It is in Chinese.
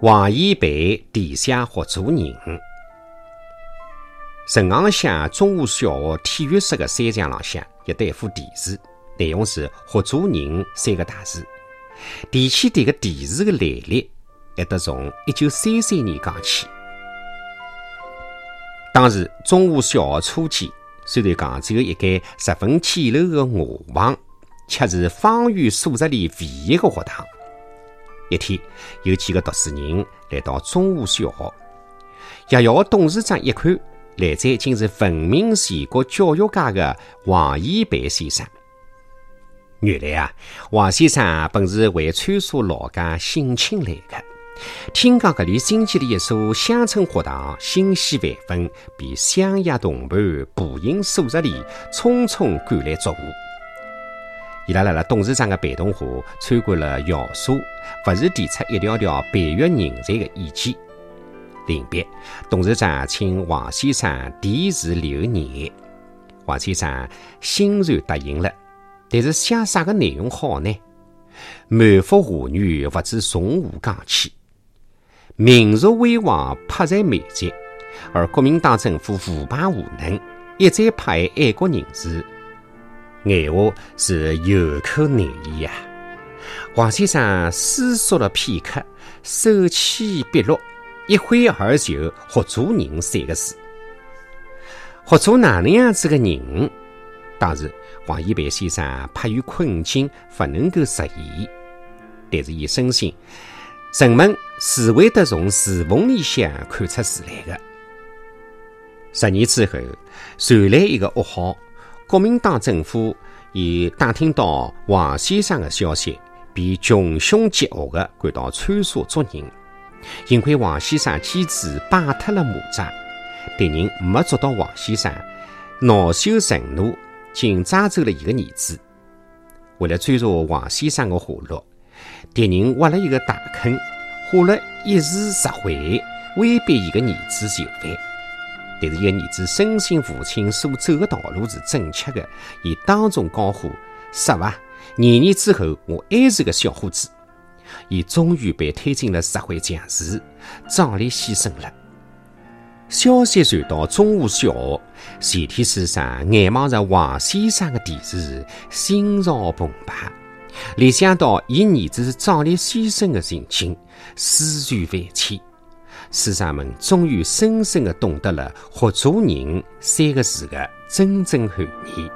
王一培地下活捉人。陈昂乡中华小学体育室的山墙浪向有得一幅题字，内容是“活捉人”三个大字。提起迭个题字的来历，还得从一九三三年讲起。当时中华小学初期，虽然讲只有一间十分简陋的瓦房，却是方圆数十里唯一的学堂。一天，有几个读书人来到中华小学，学校的董事长一看，来者竟是闻名全国教育界的王一培先生。原来啊，王先生本是为川沙老家省亲来的，听讲搿里新建的一所乡村学堂欣喜万分，便相约同伴步行数十里，匆匆赶来祝贺。伊拉辣辣董事长的陪同下参观了校舍，不时提出一条条培育人才的意见。临别，董事长请王先生题字留念，王先生欣然答应了。但是写啥个内容好呢？满腹华语不知从何讲起。民族危亡迫在眉睫，而国民党政府腐败无能，一再迫害爱国人士。闲话是有口难言呀！王先生思索了片刻，手起笔落，一挥而就“活捉人”三个字。活捉哪能样子个人？当时王一培先生迫于困境，不能够实现，但是伊深信人们是会得从字缝里向看出字来的。十年之后，传来一个噩耗。国民党政府已打听到王先生的消息，便穷凶极恶地赶到川沙捉人。幸亏王先生机智摆脱了魔爪，敌人没捉到王先生，恼羞成怒，竟抓走了一个儿子。为了追查王先生的下落，敌人挖了一个大坑，花了一时十回，威逼一个儿子就范。但是，一个儿子深信父亲所走的道路是正确的，伊当众高呼：“杀伐！廿年之后，我还是个小伙子。”伊终于被推进了社会强势，壮烈牺牲了。消息传到中华小学，全体师生眼望着王先生的题字，心潮澎湃。联想到伊儿子壮烈牺牲的情景，思绪万千。师长们终于深深地懂得了“活做人”三个字的真正含义。